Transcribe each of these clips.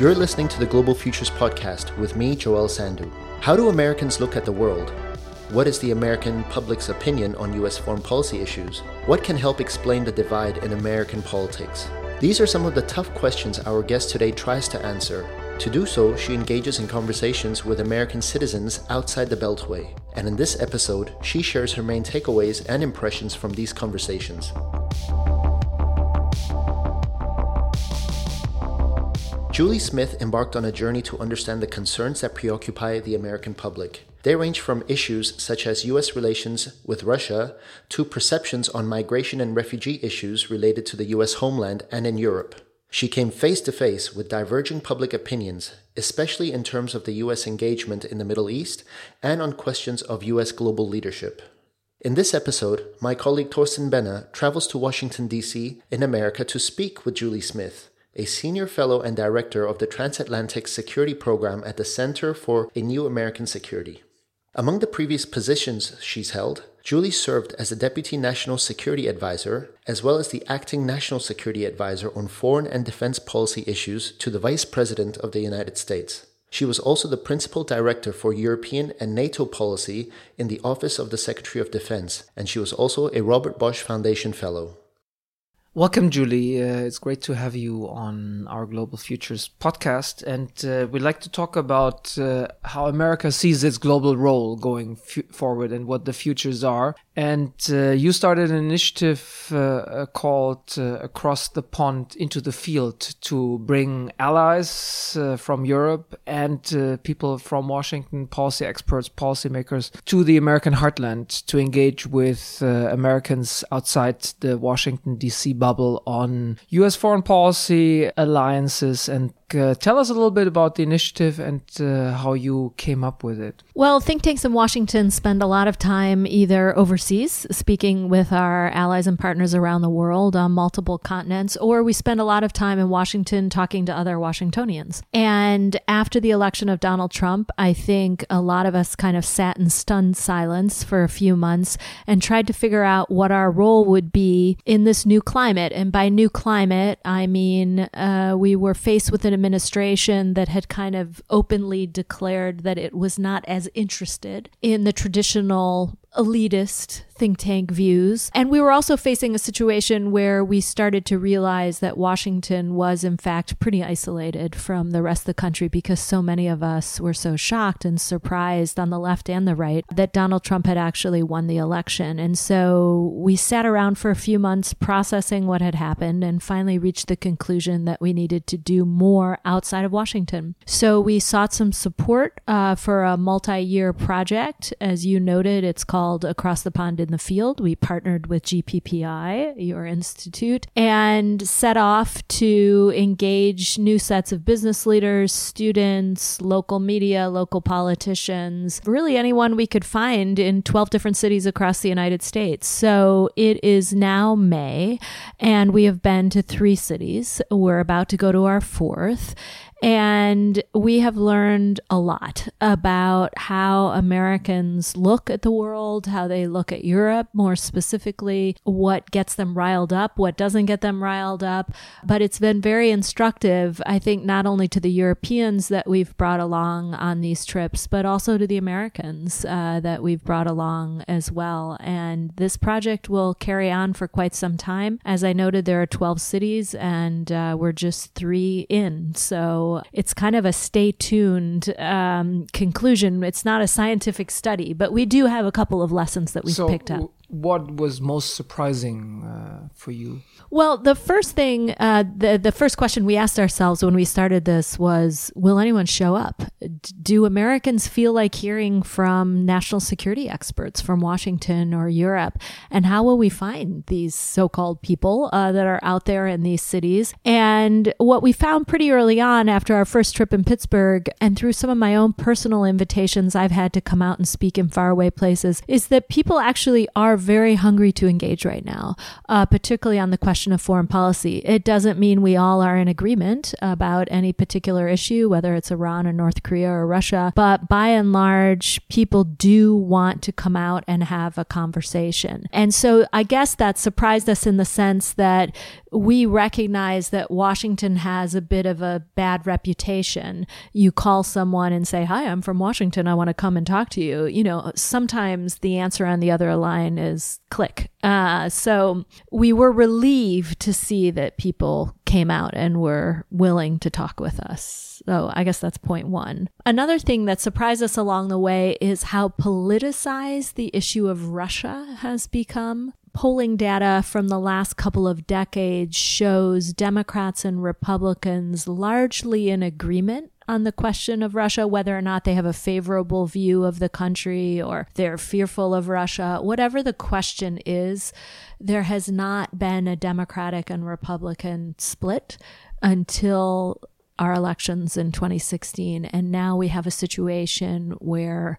You're listening to the Global Futures Podcast with me, Joel Sandhu. How do Americans look at the world? What is the American public's opinion on U.S. foreign policy issues? What can help explain the divide in American politics? These are some of the tough questions our guest today tries to answer. To do so, she engages in conversations with American citizens outside the Beltway. And in this episode, she shares her main takeaways and impressions from these conversations. Julie Smith embarked on a journey to understand the concerns that preoccupy the American public. They range from issues such as U.S. relations with Russia to perceptions on migration and refugee issues related to the U.S. homeland and in Europe. She came face to face with diverging public opinions, especially in terms of the U.S. engagement in the Middle East and on questions of U.S. global leadership. In this episode, my colleague Thorsten Benner travels to Washington, D.C., in America to speak with Julie Smith a senior fellow and director of the Transatlantic Security Program at the Center for a New American Security. Among the previous positions she's held, Julie served as the Deputy National Security Advisor, as well as the Acting National Security Advisor on foreign and defense policy issues to the Vice President of the United States. She was also the Principal Director for European and NATO policy in the Office of the Secretary of Defense, and she was also a Robert Bosch Foundation Fellow. Welcome, Julie. Uh, it's great to have you on our Global Futures podcast. And uh, we'd like to talk about uh, how America sees its global role going forward and what the futures are. And uh, you started an initiative uh, uh, called Across the Pond into the Field to bring allies from Europe and people from Washington, policy experts, policymakers, to the American heartland to engage with Americans outside the Washington, D.C bubble on US foreign policy alliances and uh, tell us a little bit about the initiative and uh, how you came up with it. Well, think tanks in Washington spend a lot of time either overseas, speaking with our allies and partners around the world on multiple continents, or we spend a lot of time in Washington talking to other Washingtonians. And after the election of Donald Trump, I think a lot of us kind of sat in stunned silence for a few months and tried to figure out what our role would be in this new climate. And by new climate, I mean uh, we were faced with an administration that had kind of openly declared that it was not as interested in the traditional elitist think tank views. And we were also facing a situation where we started to realize that Washington was, in fact, pretty isolated from the rest of the country because so many of us were so shocked and surprised on the left and the right that Donald Trump had actually won the election. And so we sat around for a few months processing what had happened and finally reached the conclusion that we needed to do more outside of Washington. So we sought some support uh, for a multi year project. As you noted, it's called Across the Pond in the field. We partnered with GPPI, your institute, and set off to engage new sets of business leaders, students, local media, local politicians, really anyone we could find in 12 different cities across the United States. So it is now May, and we have been to three cities. We're about to go to our fourth. And we have learned a lot about how Americans look at the world, how they look at Europe more specifically, what gets them riled up, what doesn't get them riled up. But it's been very instructive, I think, not only to the Europeans that we've brought along on these trips, but also to the Americans uh, that we've brought along as well. And this project will carry on for quite some time. As I noted, there are 12 cities and uh, we're just three in. So it's kind of a stay tuned um, conclusion. It's not a scientific study, but we do have a couple of lessons that we've so picked up. What was most surprising uh, for you? Well, the first thing, uh, the the first question we asked ourselves when we started this was, "Will anyone show up? Do Americans feel like hearing from national security experts from Washington or Europe? And how will we find these so-called people uh, that are out there in these cities?" And what we found pretty early on after our first trip in Pittsburgh, and through some of my own personal invitations, I've had to come out and speak in faraway places, is that people actually are very hungry to engage right now, uh, particularly on the question of foreign policy. It doesn't mean we all are in agreement about any particular issue, whether it's Iran or North Korea or Russia, but by and large, people do want to come out and have a conversation. And so I guess that surprised us in the sense that we recognize that Washington has a bit of a bad reputation. You call someone and say, Hi, I'm from Washington. I want to come and talk to you. You know, sometimes the answer on the other line is click. Uh, so we were relieved to see that people came out and were willing to talk with us. So I guess that's point one. Another thing that surprised us along the way is how politicized the issue of Russia has become polling data from the last couple of decades shows Democrats and Republicans largely in agreement on the question of Russia, whether or not they have a favorable view of the country or they're fearful of Russia, whatever the question is, there has not been a Democratic and Republican split until our elections in 2016. And now we have a situation where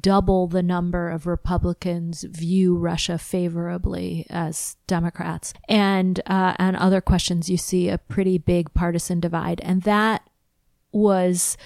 double the number of Republicans view Russia favorably as Democrats. And uh, on other questions, you see a pretty big partisan divide. And that was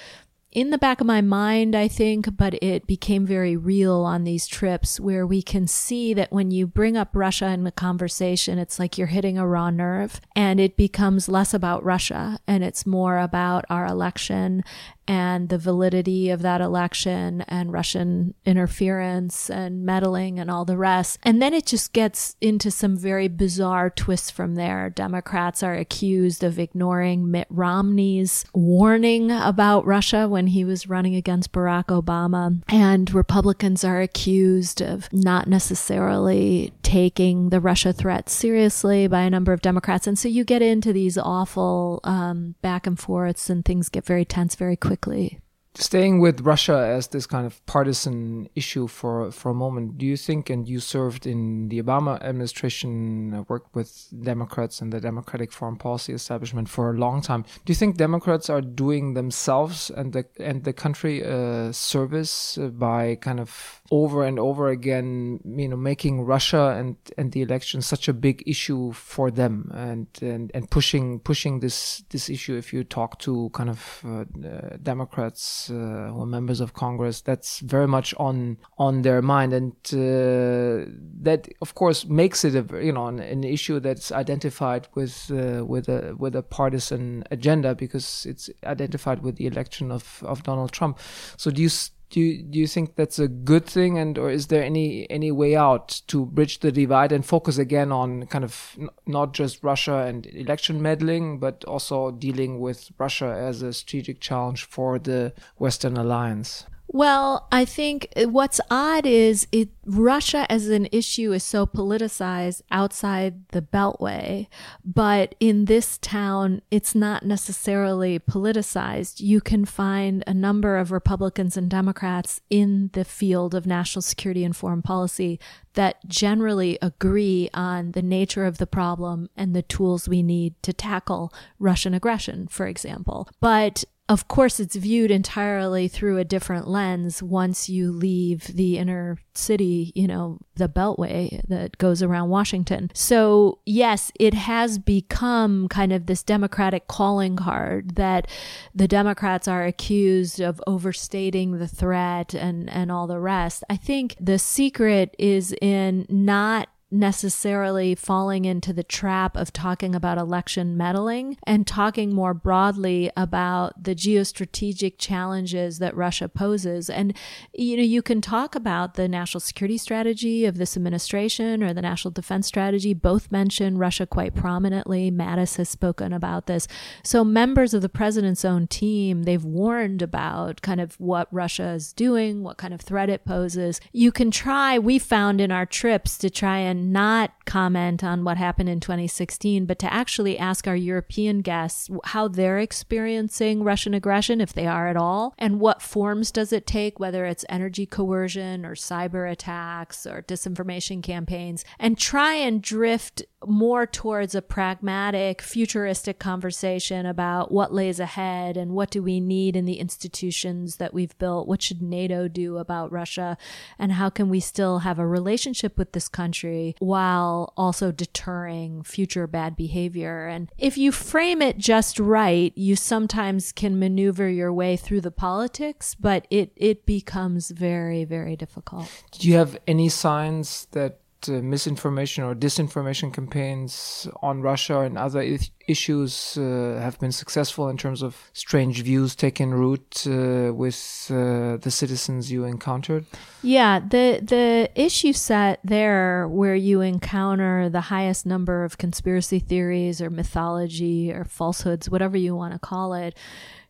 in the back of my mind, I think, but it became very real on these trips where we can see that when you bring up Russia in the conversation, it's like you're hitting a raw nerve and it becomes less about Russia and it's more about our election and the validity of that election and Russian interference and meddling and all the rest. And then it just gets into some very bizarre twists from there. Democrats are accused of ignoring Mitt Romney's warning about Russia when he was running against Barack Obama. And Republicans are accused of not necessarily taking the Russia threat seriously by a number of Democrats. And so you get into these awful um, back and forths and things get very tense very quickly. Staying with Russia as this kind of partisan issue for for a moment, do you think? And you served in the Obama administration, uh, worked with Democrats and the Democratic foreign policy establishment for a long time. Do you think Democrats are doing themselves and the and the country a service by kind of over and over again, you know, making Russia and and the election such a big issue for them, and and and pushing pushing this this issue? If you talk to kind of uh, uh, Democrats uh, or members of Congress, that's very much on on their mind, and uh, that of course makes it a you know an, an issue that's identified with uh, with a with a partisan agenda because it's identified with the election of of Donald Trump. So do you do you, do you think that's a good thing? And or is there any any way out to bridge the divide and focus again on kind of not just Russia and election meddling but also dealing with Russia as a strategic challenge for the Western alliance well, I think what's odd is it Russia as an issue is so politicized outside the Beltway, but in this town, it's not necessarily politicized. You can find a number of Republicans and Democrats in the field of national security and foreign policy that generally agree on the nature of the problem and the tools we need to tackle Russian aggression, for example. But of course, it's viewed entirely through a different lens once you leave the inner city, you know, the beltway that goes around Washington. So, yes, it has become kind of this Democratic calling card that the Democrats are accused of overstating the threat and, and all the rest. I think the secret is in not necessarily falling into the trap of talking about election meddling and talking more broadly about the geostrategic challenges that Russia poses. And, you know, you can talk about the national security strategy of this administration or the national defense strategy. Both mention Russia quite prominently. Mattis has spoken about this. So members of the president's own team, they've warned about kind of what Russia is doing, what kind of threat it poses. You can try, we found in our trips to try and not comment on what happened in 2016, but to actually ask our European guests how they're experiencing Russian aggression, if they are at all, and what forms does it take, whether it's energy coercion or cyber attacks or disinformation campaigns, and try and drift more towards a pragmatic, futuristic conversation about what lays ahead and what do we need in the institutions that we've built. What should NATO do about Russia? And how can we still have a relationship with this country while also deterring future bad behavior? And if you frame it just right, you sometimes can maneuver your way through the politics, but it, it becomes very, very difficult. Do you have any signs that uh, misinformation or disinformation campaigns on Russia and other issues uh, have been successful in terms of strange views taking root uh, with uh, the citizens you encountered? Yeah, the the issue set there where you encounter the highest number of conspiracy theories or mythology or falsehoods, whatever you want to call it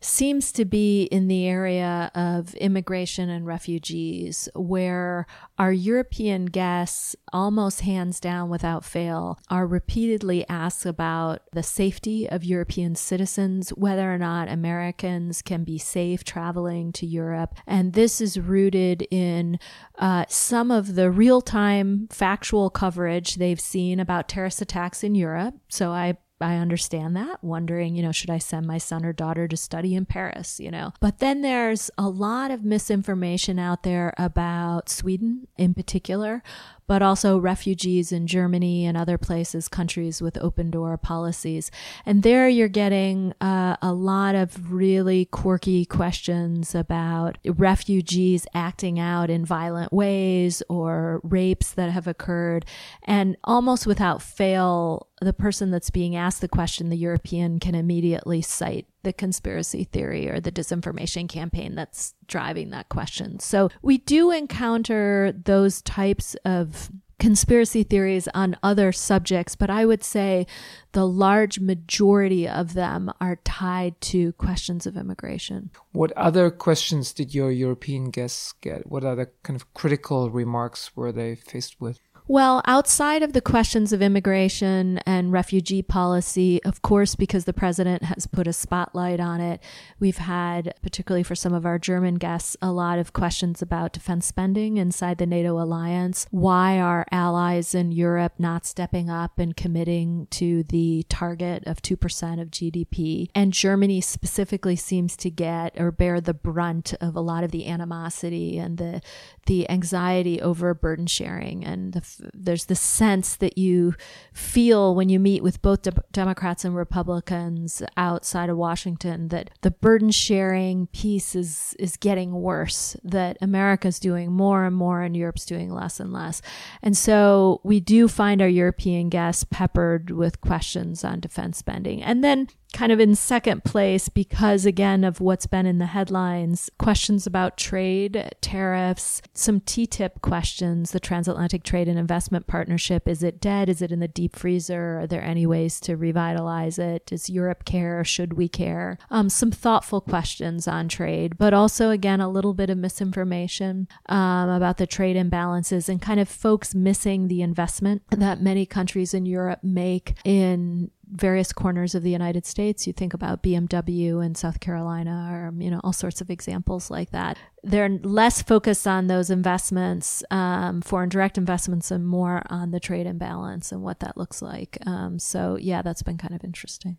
seems to be in the area of immigration and refugees, where our European guests, almost hands down without fail, are repeatedly asked about the safety of European citizens, whether or not Americans can be safe traveling to Europe. And this is rooted in uh, some of the real time factual coverage they've seen about terrorist attacks in Europe. So I I understand that, wondering, you know, should I send my son or daughter to study in Paris, you know? But then there's a lot of misinformation out there about Sweden in particular, but also refugees in Germany and other places, countries with open door policies. And there you're getting uh, a lot of really quirky questions about refugees acting out in violent ways or rapes that have occurred. And almost without fail, the person that's being asked the question, the European, can immediately cite the conspiracy theory or the disinformation campaign that's driving that question. So we do encounter those types of conspiracy theories on other subjects, but I would say the large majority of them are tied to questions of immigration. What other questions did your European guests get? What other kind of critical remarks were they faced with? Well, outside of the questions of immigration and refugee policy, of course, because the president has put a spotlight on it, we've had, particularly for some of our German guests, a lot of questions about defense spending inside the NATO alliance. Why are allies in Europe not stepping up and committing to the target of 2% of GDP? And Germany specifically seems to get or bear the brunt of a lot of the animosity and the, the anxiety over burden sharing and the there's the sense that you feel when you meet with both de- Democrats and Republicans outside of Washington that the burden sharing piece is is getting worse. That America's doing more and more, and Europe's doing less and less. And so we do find our European guests peppered with questions on defense spending, and then kind of in second place because again of what's been in the headlines. Questions about trade tariffs some TTIP questions the transatlantic trade and investment partnership. Is it dead? Is it in the deep freezer? Are there any ways to revitalize it? Does europe care? Should we care? Um, some thoughtful questions on trade but also again a little bit of misinformation um, about the trade imbalances and kind of folks missing the investment that many countries in europe make in various corners of the United States. You think about BMW in South Carolina or, you know, all sorts of examples like that. They're less focused on those investments, um, foreign direct investments, and more on the trade imbalance and what that looks like. Um, so, yeah, that's been kind of interesting.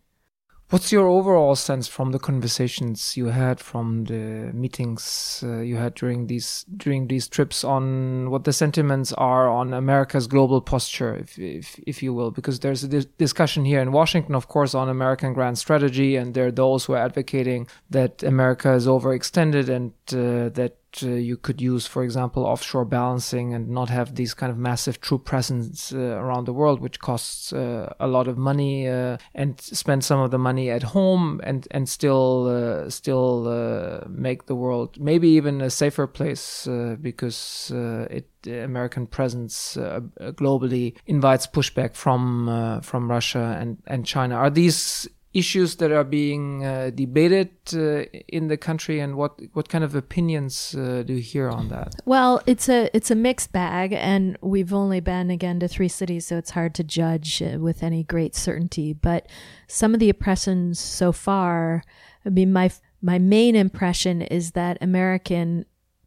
What's your overall sense from the conversations you had, from the meetings uh, you had during these during these trips, on what the sentiments are on America's global posture, if if, if you will? Because there's a dis discussion here in Washington, of course, on American grand strategy, and there are those who are advocating that America is overextended and uh, that uh, you could use, for example, offshore balancing and not have these kind of massive troop presence uh, around the world, which costs uh, a lot of money, uh, and spend some of the money at home and and still uh, still uh, make the world maybe even a safer place because it American presence globally invites pushback from from Russia and and China. Are these issues that are being uh, debated uh, in the country and what what kind of opinions uh, do you hear on that? Well it's a it's a mixed bag and we've only been again to three cities so it's hard to judge uh, with any great certainty. But some of the impressions so far i mean my my main impression is that american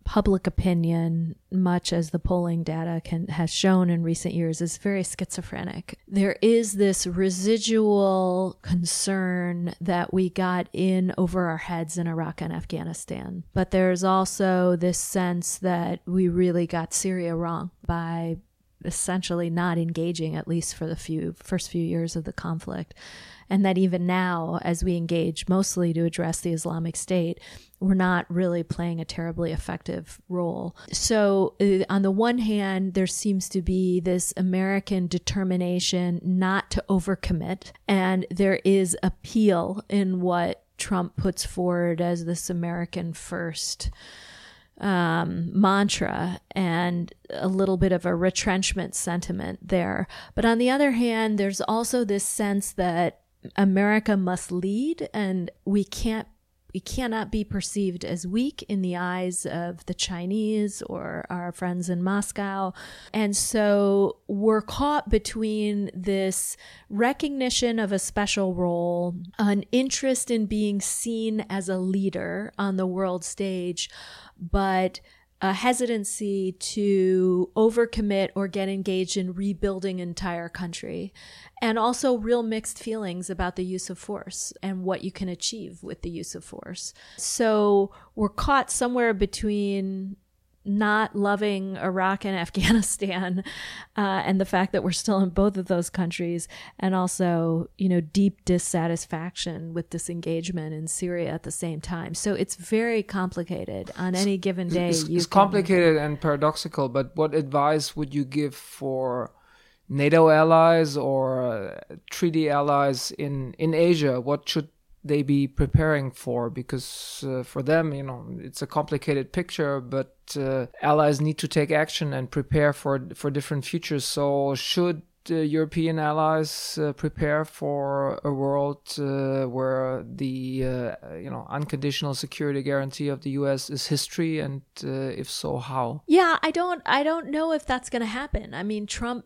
public opinion, much as the polling data can, has shown in recent years, is very schizophrenic. There is this residual concern that we got in over our heads in Iraq and Afghanistan. But there's also this sense that we really got Syria wrong by essentially not engaging at least for the few first few years of the conflict and that even now as we engage mostly to address the Islamic State we're not really playing a terribly effective role. So, uh, on the one hand, there seems to be this American determination not to overcommit, and there is appeal in what Trump puts forward as this American first um, mantra and a little bit of a retrenchment sentiment there. But on the other hand, there's also this sense that America must lead and we can't we cannot be perceived as weak in the eyes of the Chinese or our friends in Moscow. And so we're caught between this recognition of a special role, an interest in being seen as a leader on the world stage, but a hesitancy to overcommit or get engaged in rebuilding entire country and also real mixed feelings about the use of force and what you can achieve with the use of force. So we're caught somewhere between not loving Iraq and Afghanistan, uh, and the fact that we're still in both of those countries, and also, you know, deep dissatisfaction with disengagement in Syria at the same time. So it's very complicated. On any given day, it's, it's complicated and paradoxical. But what advice would you give for? NATO allies or uh, treaty allies in in Asia, what should they be preparing for because uh, for them you know it's a complicated picture but uh, allies need to take action and prepare for for different futures. So should uh, European allies uh, prepare for a world uh, where the uh, you know unconditional security guarantee of the US is history? And if so how? Yeah I don't I don't know if that's going to happen. I mean Trump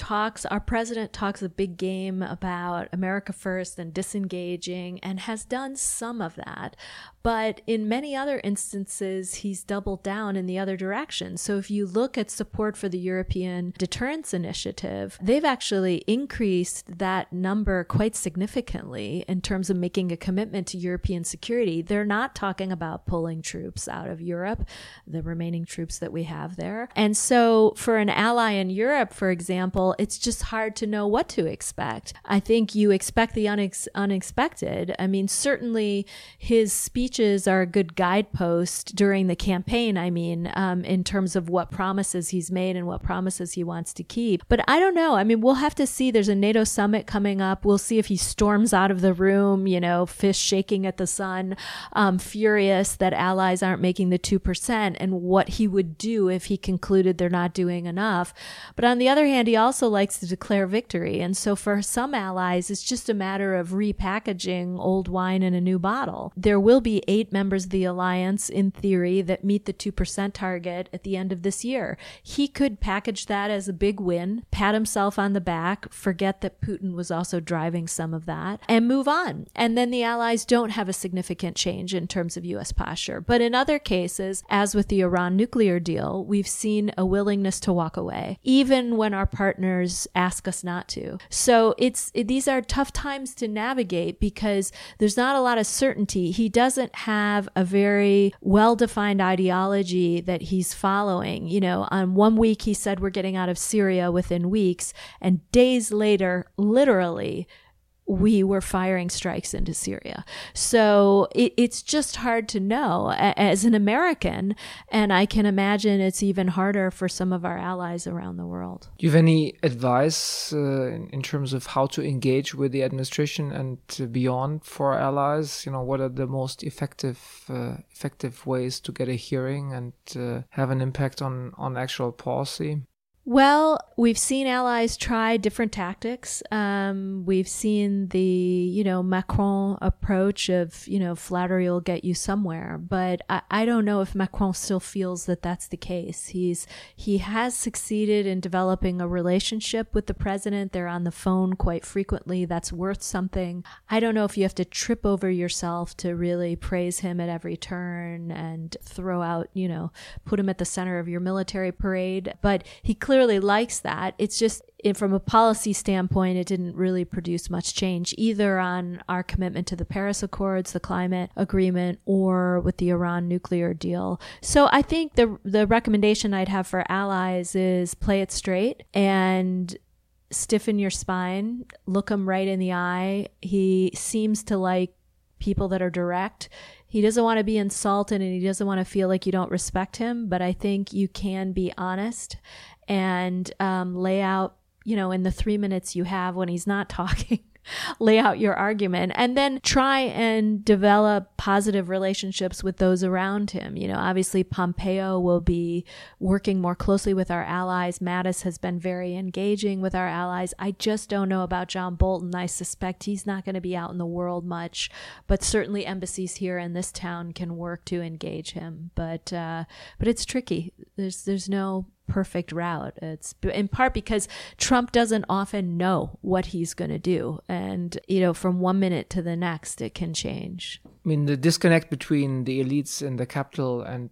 talks, our president talks a big game about America first and disengaging and has done some of that. But in many other instances, he's doubled down in the other direction. So if you look at support for the European Deterrence Initiative, they've actually increased that number quite significantly in terms of making a commitment to European security. They're not talking about pulling troops out of Europe, the remaining troops that we have there. And so for an ally in Europe, for example, it's just hard to know what to expect. I think you expect the unex- unexpected. I mean, certainly his speeches are a good guidepost during the campaign. I mean, um, in terms of what promises he's made and what promises he wants to keep. But I don't know. I mean, we'll have to see. There's a NATO summit coming up. We'll see if he storms out of the room, you know, fist shaking at the sun, um, furious that allies aren't making the 2%, and what he would do if he concluded they're not doing enough. But on the other hand, he also likes to declare victory. And so for some allies, it's just a matter of repackaging old wine in a new bottle. There will be eight members of the alliance, in theory, that meet the 2% target at the end of this year. He could package that as a big win, pat himself on the back, forget that Putin was also driving some of that, and move on. And then the allies don't have a significant change in terms of U.S. posture. But in other cases, as with the Iran nuclear deal, we've seen a willingness to walk away, even when our partners ask us not to. So it's these are tough times to navigate because there's not a lot of certainty. He doesn't have a very well defined ideology that he's following. You know, on one week he said we're getting out of Syria within weeks, and days later, literally, we were firing strikes into Syria. So it, it's just hard to know as an American. And I can imagine it's even harder for some of our allies around the world. Do you have any advice uh, in, terms of how to engage with the administration and beyond for allies? You know, what are the most effective uh, effective ways to get a hearing and uh, have an impact on, on actual policy? Well, we've seen allies try different tactics. Um, we've seen the, you know, Macron approach of, you know, flattery will get you somewhere. But I, I don't know if Macron still feels that that's the case. He's he has succeeded in developing a relationship with the president. They're on the phone quite frequently. That's worth something. I don't know if you have to trip over yourself to really praise him at every turn and throw out, you know, put him at the center of your military parade. But he clearly clearly likes that. It's just from a policy standpoint, it didn't really produce much change either on our commitment to the Paris Accords, the climate agreement, or with the Iran nuclear deal. So I think the the recommendation I'd have for allies is play it straight and stiffen your spine, look him right in the eye. He seems to like people that are direct. He doesn't want to be insulted and he doesn't want to feel like you don't respect him, but I think you can be honest and um, lay out, you know, in the three minutes you have when he's not talking, lay out your argument and then try and develop positive relationships with those around him. You know, obviously Pompeo will be working more closely with our allies. Mattis has been very engaging with our allies. I just don't know about John Bolton. I suspect he's not going to be out in the world much, but certainly embassies here in this town can work to engage him. But uh, but it's tricky. There's there's no perfect route. It's in part because Trump doesn't often know what he's going to do. And, you know, from one minute to the next, it can change. I mean, the disconnect between the elites in the capital and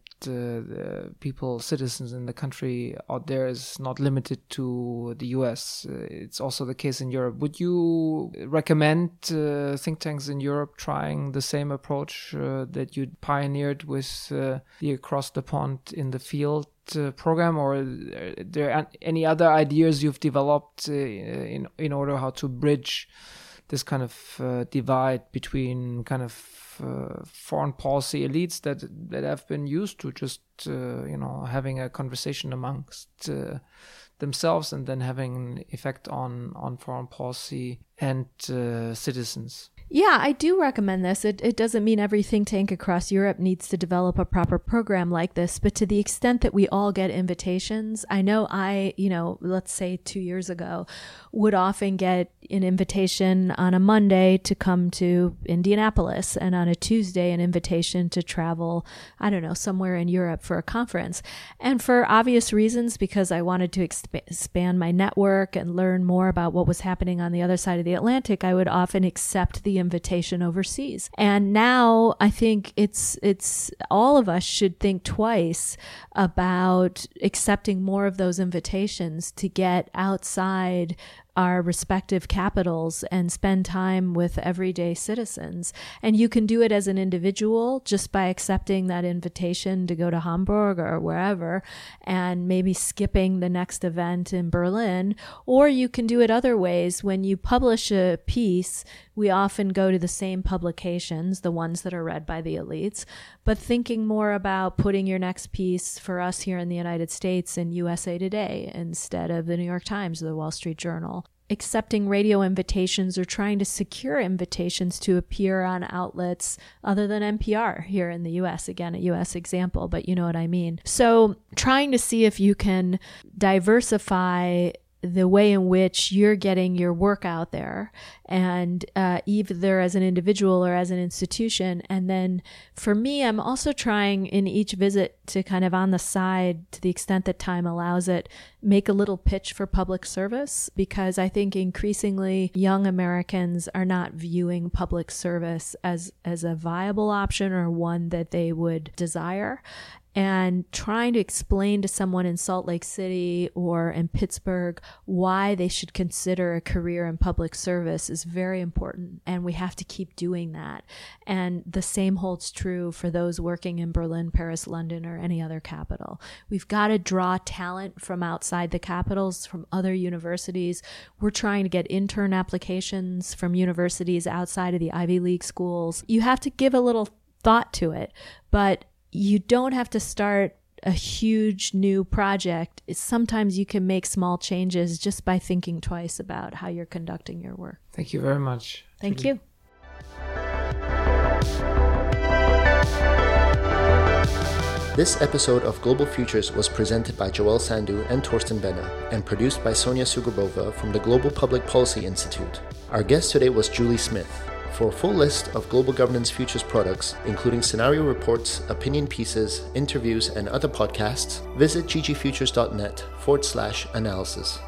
people, citizens in the country out there is not limited to the US. Uh, it's also the case in Europe. Would you recommend uh, think tanks in Europe trying the same approach uh, that you pioneered with uh, the Across the Pond in the Field uh, program, or are there any other ideas you've developed uh, in in order how to bridge this kind of uh, divide between kind of uh, foreign policy elites that that have been used to just uh, you know having a conversation amongst uh, themselves and then having an effect on on foreign policy and citizens. Yeah, I do recommend this. It, it doesn't mean every think tank across Europe needs to develop a proper program like this, but to the extent that we all get invitations, I know I, you know, let's say two years ago, would often get an invitation on a Monday to come to Indianapolis and on a Tuesday an invitation to travel, I don't know, somewhere in Europe for a conference. And for obvious reasons, because I wanted to exp- expand my network and learn more about what was happening on the other side of the Atlantic, I would often accept the invitation overseas. And now I think it's it's all of us should think twice about accepting more of those invitations to get outside our respective capitals and spend time with everyday citizens. And you can do it as an individual just by accepting that invitation to go to Hamburg or wherever and maybe skipping the next event in Berlin. Or you can do it other ways. When you publish a piece, we often go to the same publications, the ones that are read by the elites, but thinking more about putting your next piece for us here in the United States in USA Today instead of the New York Times or the Wall Street Journal accepting radio invitations or trying to secure invitations to appear on outlets other than NPR here in the US. Again, a US example, but you know what I mean. So, trying to see if you can diversify the way in which you're getting your work out there and uh, either as an individual or as an institution. And then for me i'm also trying in each visit to kind of on the side to the extent that time allows it make a little pitch for public service because i think increasingly young americans are not viewing public service as as a viable option or one that they would desire and trying to explain to someone in Salt Lake City or in Pittsburgh why they should consider a career in public service is very important. And we have to keep doing that. And the same holds true for those working in Berlin, Paris, London, or any other capital. We've got to draw talent from outside the capitals, from other universities. We're trying to get intern applications from universities outside of the Ivy League schools. You have to give a little thought to it, but you don't have to start a huge new project. Sometimes you can make small changes just by thinking twice about how you're conducting your work. Thank you very much. Thank you. This episode of Global Futures was presented by Joel Sandhu and Thorsten Benner and produced by Sonia Sugerbova from the Global Public Policy Institute. Our guest today was Julie Smith. For a full list of Global Governance Futures products, including scenario reports, opinion pieces, interviews, and other podcasts, visit ggfutures.net forward slash analysis.